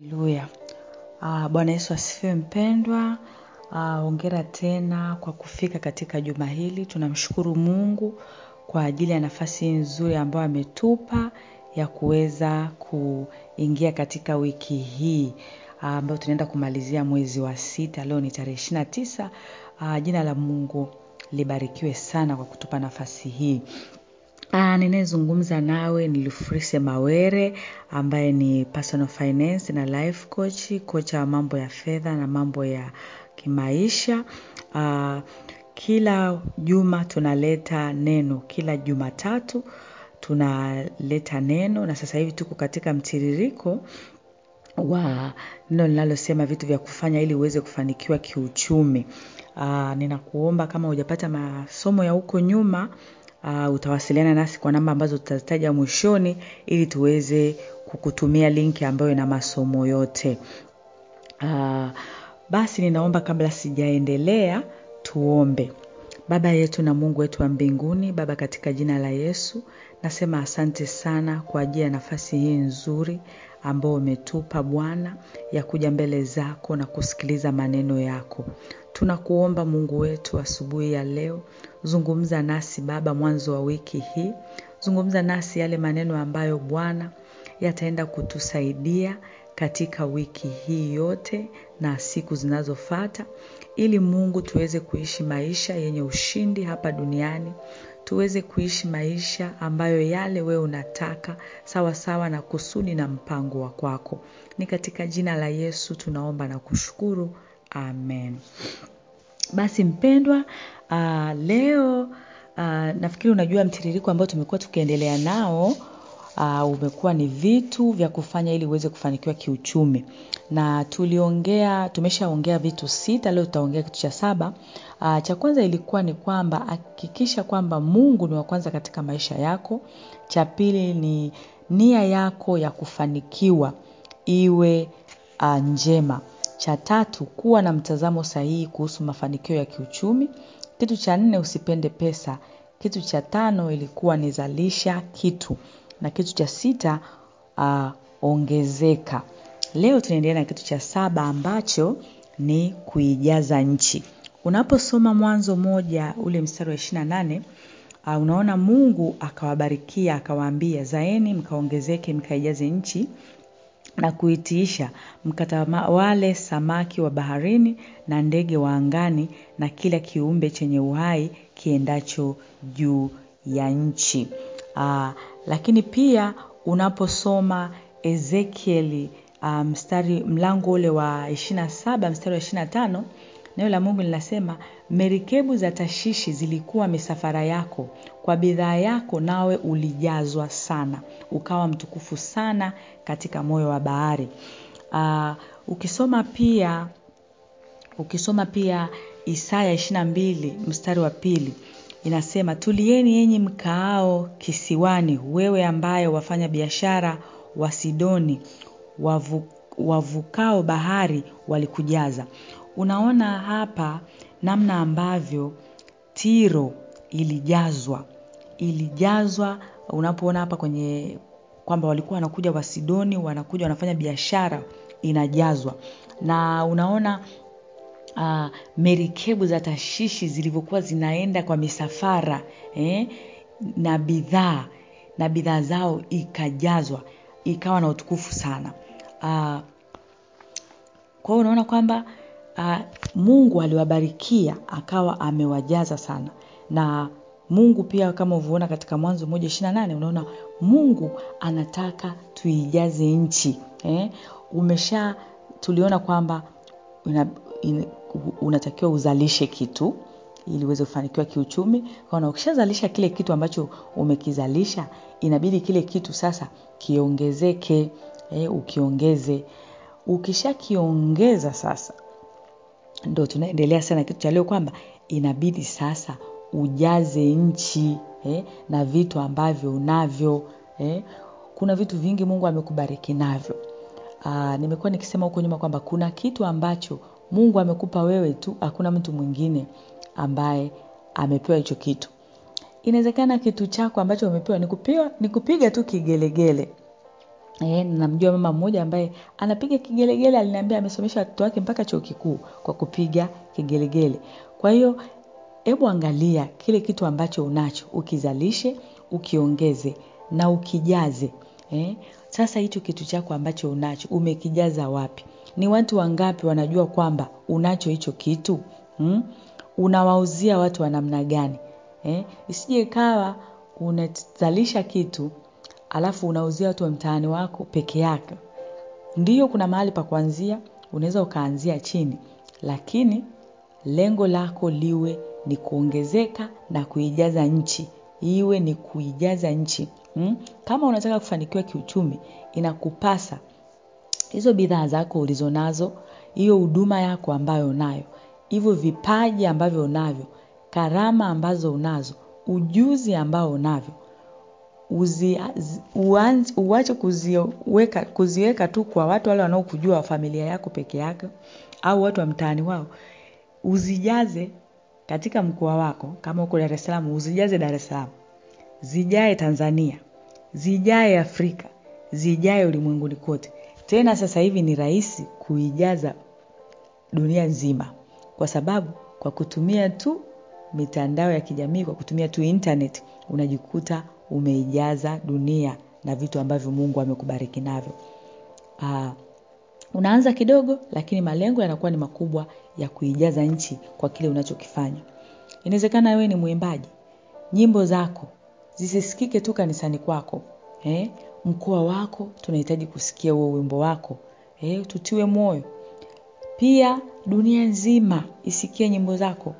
Haleluya. Ah, Bwana Yesu asifiwe mpendwa. Ah, ongera tena kwa kufika katika juma hili. Tunamshukuru Mungu kwa ajili ya nafasi nzuri ambayo ametupa ya kuweza kuingia katika wiki hii uh, ambayo tunaenda kumalizia mwezi wa sita. Leo ni tarehe ishirini na tisa. Uh, jina la Mungu libarikiwe sana kwa kutupa nafasi hii. Uh, ninayezungumza nawe ni Lufrise Mawere ambaye ni personal finance na life coach, kocha wa mambo ya fedha na mambo ya kimaisha. Uh, kila juma tunaleta neno, kila Jumatatu tunaleta neno na sasa hivi tuko katika mtiririko wa neno linalosema vitu vya kufanya ili uweze kufanikiwa kiuchumi. Uh, ninakuomba kama hujapata masomo ya huko nyuma uh, utawasiliana nasi kwa namba ambazo tutazitaja mwishoni ili tuweze kukutumia linki ambayo ina masomo yote. Uh, basi ninaomba kabla sijaendelea tuombe. Baba yetu na Mungu wetu wa mbinguni, Baba, katika jina la Yesu nasema asante sana kwa ajili ya nafasi hii nzuri ambayo umetupa Bwana ya kuja mbele zako na kusikiliza maneno yako. Tunakuomba Mungu wetu asubuhi ya leo, zungumza nasi Baba mwanzo wa wiki hii. Zungumza nasi yale maneno ambayo Bwana yataenda kutusaidia katika wiki hii yote na siku zinazofuata ili Mungu tuweze kuishi maisha yenye ushindi hapa duniani. Tuweze kuishi maisha ambayo yale wewe unataka sawa sawa na kusudi na mpango wa kwako. Ni katika jina la Yesu tunaomba na kushukuru. Amen. Basi mpendwa, uh, leo uh, nafikiri unajua mtiririko ambao tumekuwa tukiendelea nao uh, umekuwa ni vitu vya kufanya ili uweze kufanikiwa kiuchumi. Na tuliongea, tumeshaongea vitu sita, leo tutaongea kitu cha saba. Uh, cha kwanza ilikuwa ni kwamba hakikisha kwamba Mungu ni wa kwanza katika maisha yako. Cha pili ni nia yako ya kufanikiwa iwe uh, njema. Cha tatu kuwa na mtazamo sahihi kuhusu mafanikio ya kiuchumi. Kitu cha nne usipende pesa. Kitu cha tano ilikuwa ni zalisha kitu. Na kitu cha sita uh, ongezeka. Leo tunaendelea na kitu cha saba ambacho ni kuijaza nchi. Unaposoma mwanzo moja ule mstari wa ishirini na nane uh, unaona Mungu akawabarikia akawaambia, zaeni mkaongezeke mkaijaze nchi na kuitiisha mkatawale samaki wa baharini na ndege wa angani na kila kiumbe chenye uhai kiendacho juu ya nchi. Aa, lakini pia unaposoma Ezekieli mstari um, mlango ule wa ishirini na saba mstari wa ishirini na tano neno la Mungu linasema merikebu za Tashishi zilikuwa misafara yako kwa bidhaa yako, nawe ulijazwa sana, ukawa mtukufu sana katika moyo wa bahari. Uh, ukisoma pia ukisoma pia Isaya ishirini na mbili mstari wa pili inasema tulieni yenyi mkaao kisiwani, wewe ambaye wafanya biashara wa Sidoni wavu, wavukao bahari walikujaza. Unaona hapa namna ambavyo Tiro ilijazwa ilijazwa. Unapoona hapa kwenye kwamba walikuwa wanakuja Wasidoni, wanakuja wanafanya biashara, inajazwa na unaona uh, merikebu za Tashishi zilivyokuwa zinaenda kwa misafara eh, na bidhaa na bidhaa zao ikajazwa, ikawa na utukufu sana uh, kwa hiyo unaona kwamba uh, Mungu aliwabarikia akawa amewajaza sana na Mungu pia kama uvyoona katika Mwanzo moja ishirini na nane unaona Mungu anataka tuijaze nchi eh? Umesha tuliona kwamba una, unatakiwa uzalishe kitu ili uweze kufanikiwa kiuchumi. Kwa ukishazalisha kile kitu ambacho umekizalisha, inabidi kile kitu sasa kiongezeke, eh, ukiongeze. Ukishakiongeza sasa, ndo tunaendelea sana kitu cha leo kwamba inabidi sasa ujaze nchi eh, na vitu ambavyo unavyo eh. Kuna vitu vingi Mungu amekubariki navyo. Aa, nimekuwa nikisema huko nyuma kwamba kuna kitu ambacho Mungu amekupa wewe tu, hakuna mtu mwingine ambaye amepewa hicho kitu. Inawezekana kitu chako ambacho umepewa ni kupiga tu kigelegele. E, namjua mama mmoja ambaye anapiga kigelegele aliniambia amesomesha watoto wake mpaka chuo kikuu kwa kupiga kigelegele. Kwa hiyo hebu angalia kile kitu ambacho unacho, ukizalishe, ukiongeze na ukijaze. Eh? Sasa hicho kitu chako ambacho unacho, umekijaza wapi? Ni watu wangapi wanajua kwamba unacho hicho kitu? Hmm? Unawauzia watu wa namna gani? Eh? Isije ikawa unazalisha kitu alafu unauzia watu wa mtaani wako peke yake. Ndiyo kuna mahali pa kuanzia, unaweza ukaanzia chini, lakini lengo lako liwe ni kuongezeka na kuijaza nchi. Iwe ni kuijaza nchi. Hmm? Kama unataka kufanikiwa kiuchumi, inakupasa hizo bidhaa zako ulizonazo, hiyo huduma yako ambayo unayo, hivyo vipaji ambavyo unavyo, karama ambazo unazo, ujuzi ambao unavyo, uzi, uache kuziweka, kuziweka tu kwa watu wale wanaokujua wa familia yako peke yake au watu wa mtaani wao, uzijaze katika mkoa wako, kama uko Dar es Salaam, uzijaze Dar es Salaam, zijae Tanzania, zijae Afrika, zijae ulimwenguni kote. Tena sasa hivi ni rahisi kuijaza dunia nzima, kwa sababu kwa kutumia tu mitandao ya kijamii, kwa kutumia tu internet, unajikuta umeijaza dunia na vitu ambavyo Mungu amekubariki navyo. Uh, unaanza kidogo, lakini malengo yanakuwa ni makubwa ya kuijaza nchi kwa kile unachokifanya. Inawezekana wewe ni mwimbaji, nyimbo zako zisisikike tu kanisani kwako. Eh? Mkoa wako tunahitaji kusikia huo wimbo wako. Eh? Tutiwe moyo. Pia dunia nzima isikie nyimbo zako.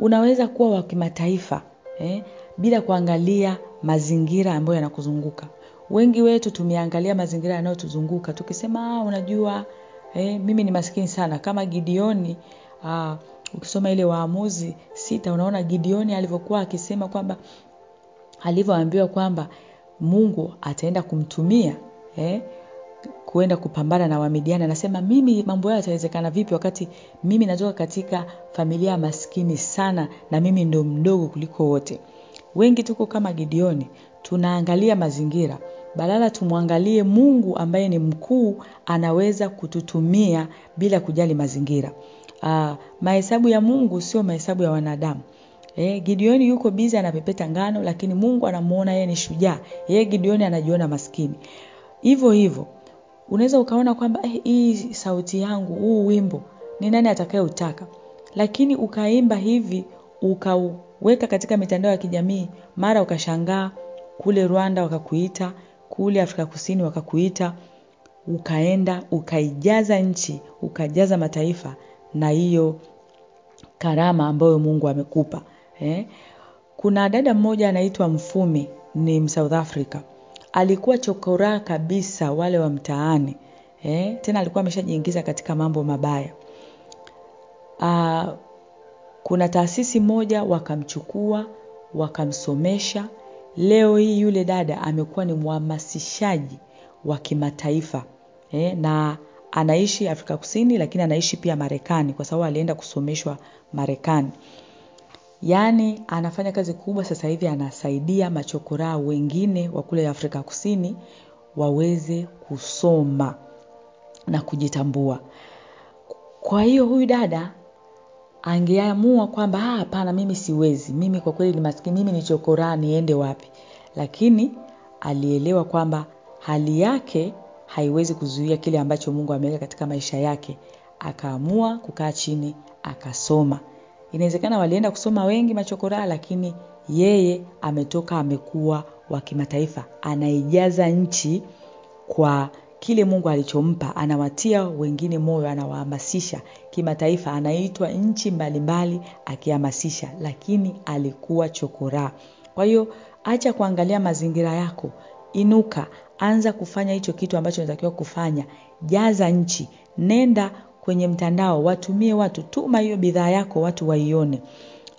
Unaweza kuwa wa kimataifa eh? bila kuangalia mazingira ambayo yanakuzunguka. Wengi wetu tumeangalia mazingira yanayotuzunguka tukisema, ah, unajua eh, mimi ni maskini sana kama Gideoni ah, ukisoma ile Waamuzi sita unaona Gideoni alivyokuwa akisema kwamba alivyoambiwa kwamba Mungu ataenda kumtumia eh, kuenda kupambana na Wamidiani. Anasema mimi mambo yao yatawezekana vipi wakati mimi natoka katika familia maskini sana na mimi ndo mdogo kuliko wote. Wengi tuko kama Gideoni, tunaangalia mazingira. Badala tumwangalie Mungu ambaye ni mkuu anaweza kututumia bila kujali mazingira. Uh, mahesabu ya Mungu sio mahesabu ya wanadamu. Eh, Gideoni yuko bizi anapepeta ngano lakini Mungu anamuona yeye ni shujaa. Yeye Gideoni anajiona maskini. Hivyo hivyo unaweza ukaona kwamba eh, hii sauti yangu, huu wimbo ni nani atakayeutaka? Lakini ukaimba hivi, ukauweka katika mitandao ya kijamii, mara ukashangaa kule Rwanda wakakuita, kule Afrika Kusini wakakuita, ukaenda, ukaijaza nchi, ukajaza mataifa na hiyo karama ambayo Mungu amekupa. Eh? Kuna dada mmoja anaitwa Mfumi ni South Africa. Alikuwa chokoraa kabisa wale wa mtaani. Eh? Tena alikuwa ameshajiingiza katika mambo mabaya. Aa, kuna taasisi moja wakamchukua, wakamsomesha. Leo hii yule dada amekuwa ni mhamasishaji wa kimataifa. Eh? Na anaishi Afrika Kusini lakini anaishi pia Marekani kwa sababu alienda kusomeshwa Marekani. Yaani anafanya kazi kubwa sasa hivi anasaidia machokoraa wengine wa kule Afrika Kusini waweze kusoma na kujitambua. Kwa hiyo huyu dada angeamua kwamba ah, hapana mimi siwezi. Mimi kwa kweli ni maskini, mimi ni chokoraa niende wapi? Lakini alielewa kwamba hali yake haiwezi kuzuia kile ambacho Mungu ameweka katika maisha yake. Akaamua kukaa chini, akasoma. Inawezekana walienda kusoma wengi machokoraa lakini yeye ametoka amekuwa wa kimataifa. Anaijaza nchi kwa kile Mungu alichompa, anawatia wengine moyo, anawahamasisha kimataifa, anaitwa nchi mbalimbali akihamasisha, lakini alikuwa chokoraa. Kwa hiyo acha kuangalia mazingira yako, inuka, anza kufanya hicho kitu ambacho unatakiwa kufanya, jaza nchi, nenda kwenye mtandao, watumie watu, tuma hiyo bidhaa yako watu waione.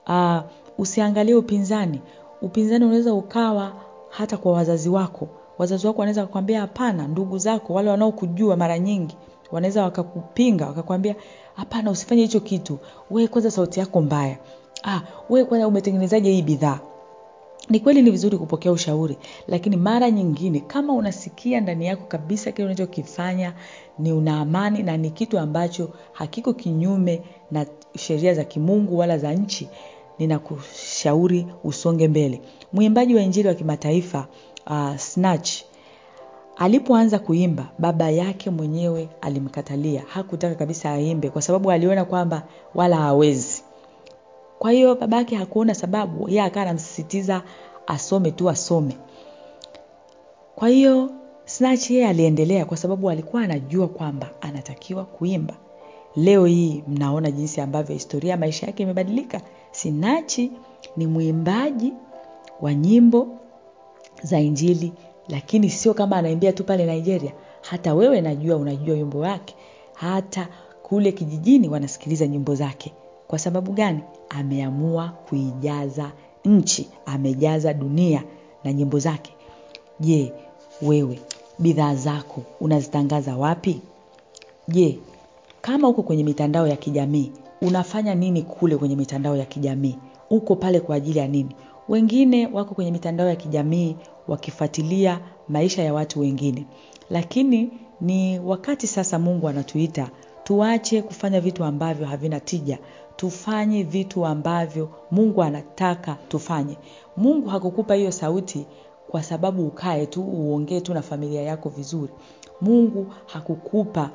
Uh, usiangalie upinzani. Upinzani unaweza ukawa hata kwa wazazi wako. Wazazi wako wanaweza kukwambia hapana, ndugu zako wale wanaokujua mara nyingi wanaweza wakakupinga, wakakwambia hapana usifanye hicho kitu. Wewe kwanza sauti yako mbaya. Ah, wewe kwanza umetengenezaje hii bidhaa? Ni kweli ni vizuri kupokea ushauri lakini mara nyingine kama unasikia ndani yako kabisa kile unachokifanya ni una amani na ni kitu ambacho hakiko kinyume na sheria za kimungu wala za nchi ninakushauri usonge mbele. Mwimbaji wa injili wa kimataifa uh, snatch alipoanza kuimba baba yake mwenyewe alimkatalia. Hakutaka kabisa aimbe kwa sababu aliona kwamba wala hawezi kwa hiyo baba yake hakuona sababu yeye akawa anamsisitiza asome tu asome. Kwa hiyo snatch yeye aliendelea kwa sababu alikuwa anajua kwamba anatakiwa kuimba. Leo hii mnaona jinsi ambavyo historia ya maisha yake imebadilika. Sinachi ni mwimbaji wa nyimbo za injili lakini sio kama anaimbia tu pale nigeria. Hata wewe najua unajua wimbo wake. Hata kule kijijini wanasikiliza nyimbo zake. Kwa sababu gani ameamua kuijaza nchi amejaza dunia na nyimbo zake. Je wewe bidhaa zako unazitangaza wapi? Je kama uko kwenye mitandao ya kijamii unafanya nini kule kwenye mitandao ya kijamii? Uko pale kwa ajili ya nini? Wengine wako kwenye mitandao ya kijamii wakifuatilia maisha ya watu wengine. Lakini ni wakati sasa mungu anatuita tuache kufanya vitu ambavyo havina tija. Tufanye vitu ambavyo mungu anataka tufanye. Mungu hakukupa hiyo sauti kwa sababu ukae tu uongee tu na familia yako vizuri. Mungu hakukupa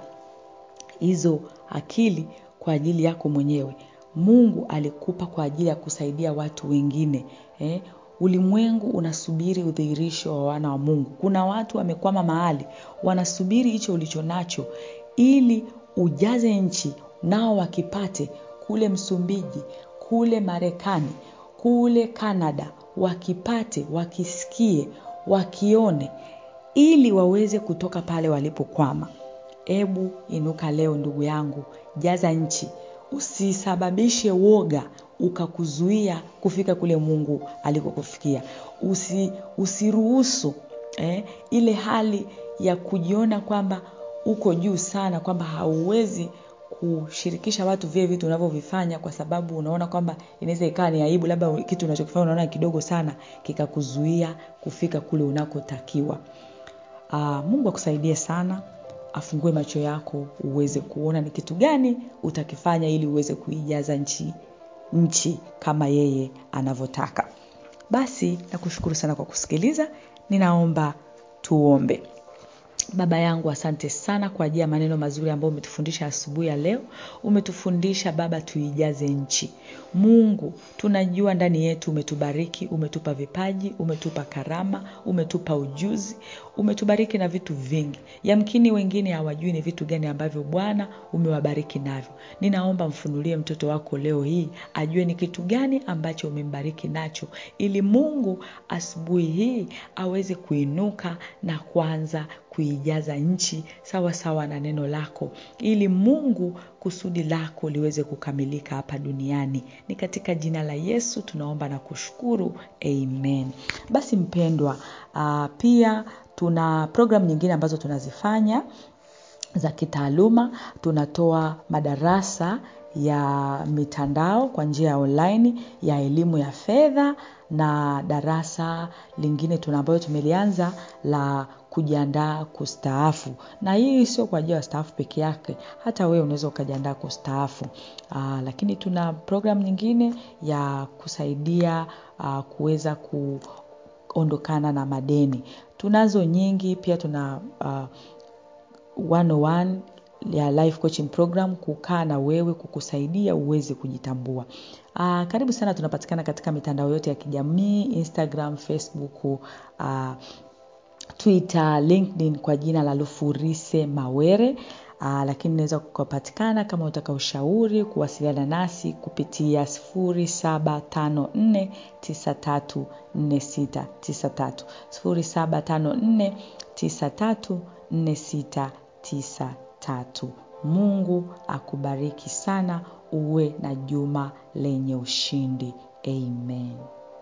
hizo akili kwa ajili yako mwenyewe. Mungu alikupa kwa ajili ya kusaidia watu wengine eh? ulimwengu unasubiri udhihirisho wa wana wa mungu. Kuna watu wamekwama mahali wanasubiri hicho ulicho nacho ili ujaze nchi nao wakipate kule msumbiji kule marekani kule kanada wakipate wakisikie wakione ili waweze kutoka pale walipokwama. Ebu inuka leo ndugu yangu jaza nchi. Usisababishe woga ukakuzuia kufika kule mungu alikokufikia. Usi, usiruhusu eh, ile hali ya kujiona kwamba uko juu sana kwamba hauwezi kushirikisha watu vile vitu unavyovifanya kwa sababu unaona kwamba inaweza ikawa ni aibu labda kitu unachokifanya unaona kidogo sana kikakuzuia kufika kule unakotakiwa. Aa, mungu akusaidie sana afungue macho yako uweze kuona ni kitu gani utakifanya ili uweze kuijaza nchi nchi kama yeye anavyotaka. Basi nakushukuru sana kwa kusikiliza. Ninaomba tuombe baba yangu asante sana kwa ajili ya maneno mazuri ambayo umetufundisha asubuhi ya leo. Umetufundisha baba tuijaze nchi. Mungu tunajua ndani yetu umetubariki umetupa vipaji umetupa karama umetupa ujuzi umetubariki na vitu vingi. Yamkini wengine hawajui ni vitu gani ambavyo bwana umewabariki navyo. Ninaomba mfunulie mtoto wako leo hii ajue ni kitu gani ambacho umembariki nacho ili mungu asubuhi hii aweze kuinuka na kuanza kuijaza nchi sawa sawa na neno lako ili mungu kusudi lako liweze kukamilika hapa duniani. Ni katika jina la yesu tunaomba na kushukuru. Amen. Basi mpendwa uh, pia tuna programu nyingine ambazo tunazifanya za kitaaluma. Tunatoa madarasa ya mitandao kwa njia ya online ya elimu ya fedha na darasa lingine tuna ambayo tumelianza la kujiandaa kustaafu. Na hii sio kwa ajili ya wastaafu peke yake hata wewe unaweza ukajiandaa kustaafu. Uh, lakini tuna program nyingine ya kusaidia uh, kuweza kuondokana na madeni. Tunazo nyingi pia tuna uh, 101 ya life coaching program kukaa na wewe kukusaidia uweze kujitambua. Karibu sana tunapatikana katika mitandao yote ya kijamii instagram facebook twitter linkedin kwa jina la lufurise mawere uh, lakini unaweza kupatikana kama utaka ushauri kuwasiliana nasi kupitia 754934693 754934693 mungu akubariki sana uwe na juma lenye ushindi. Amen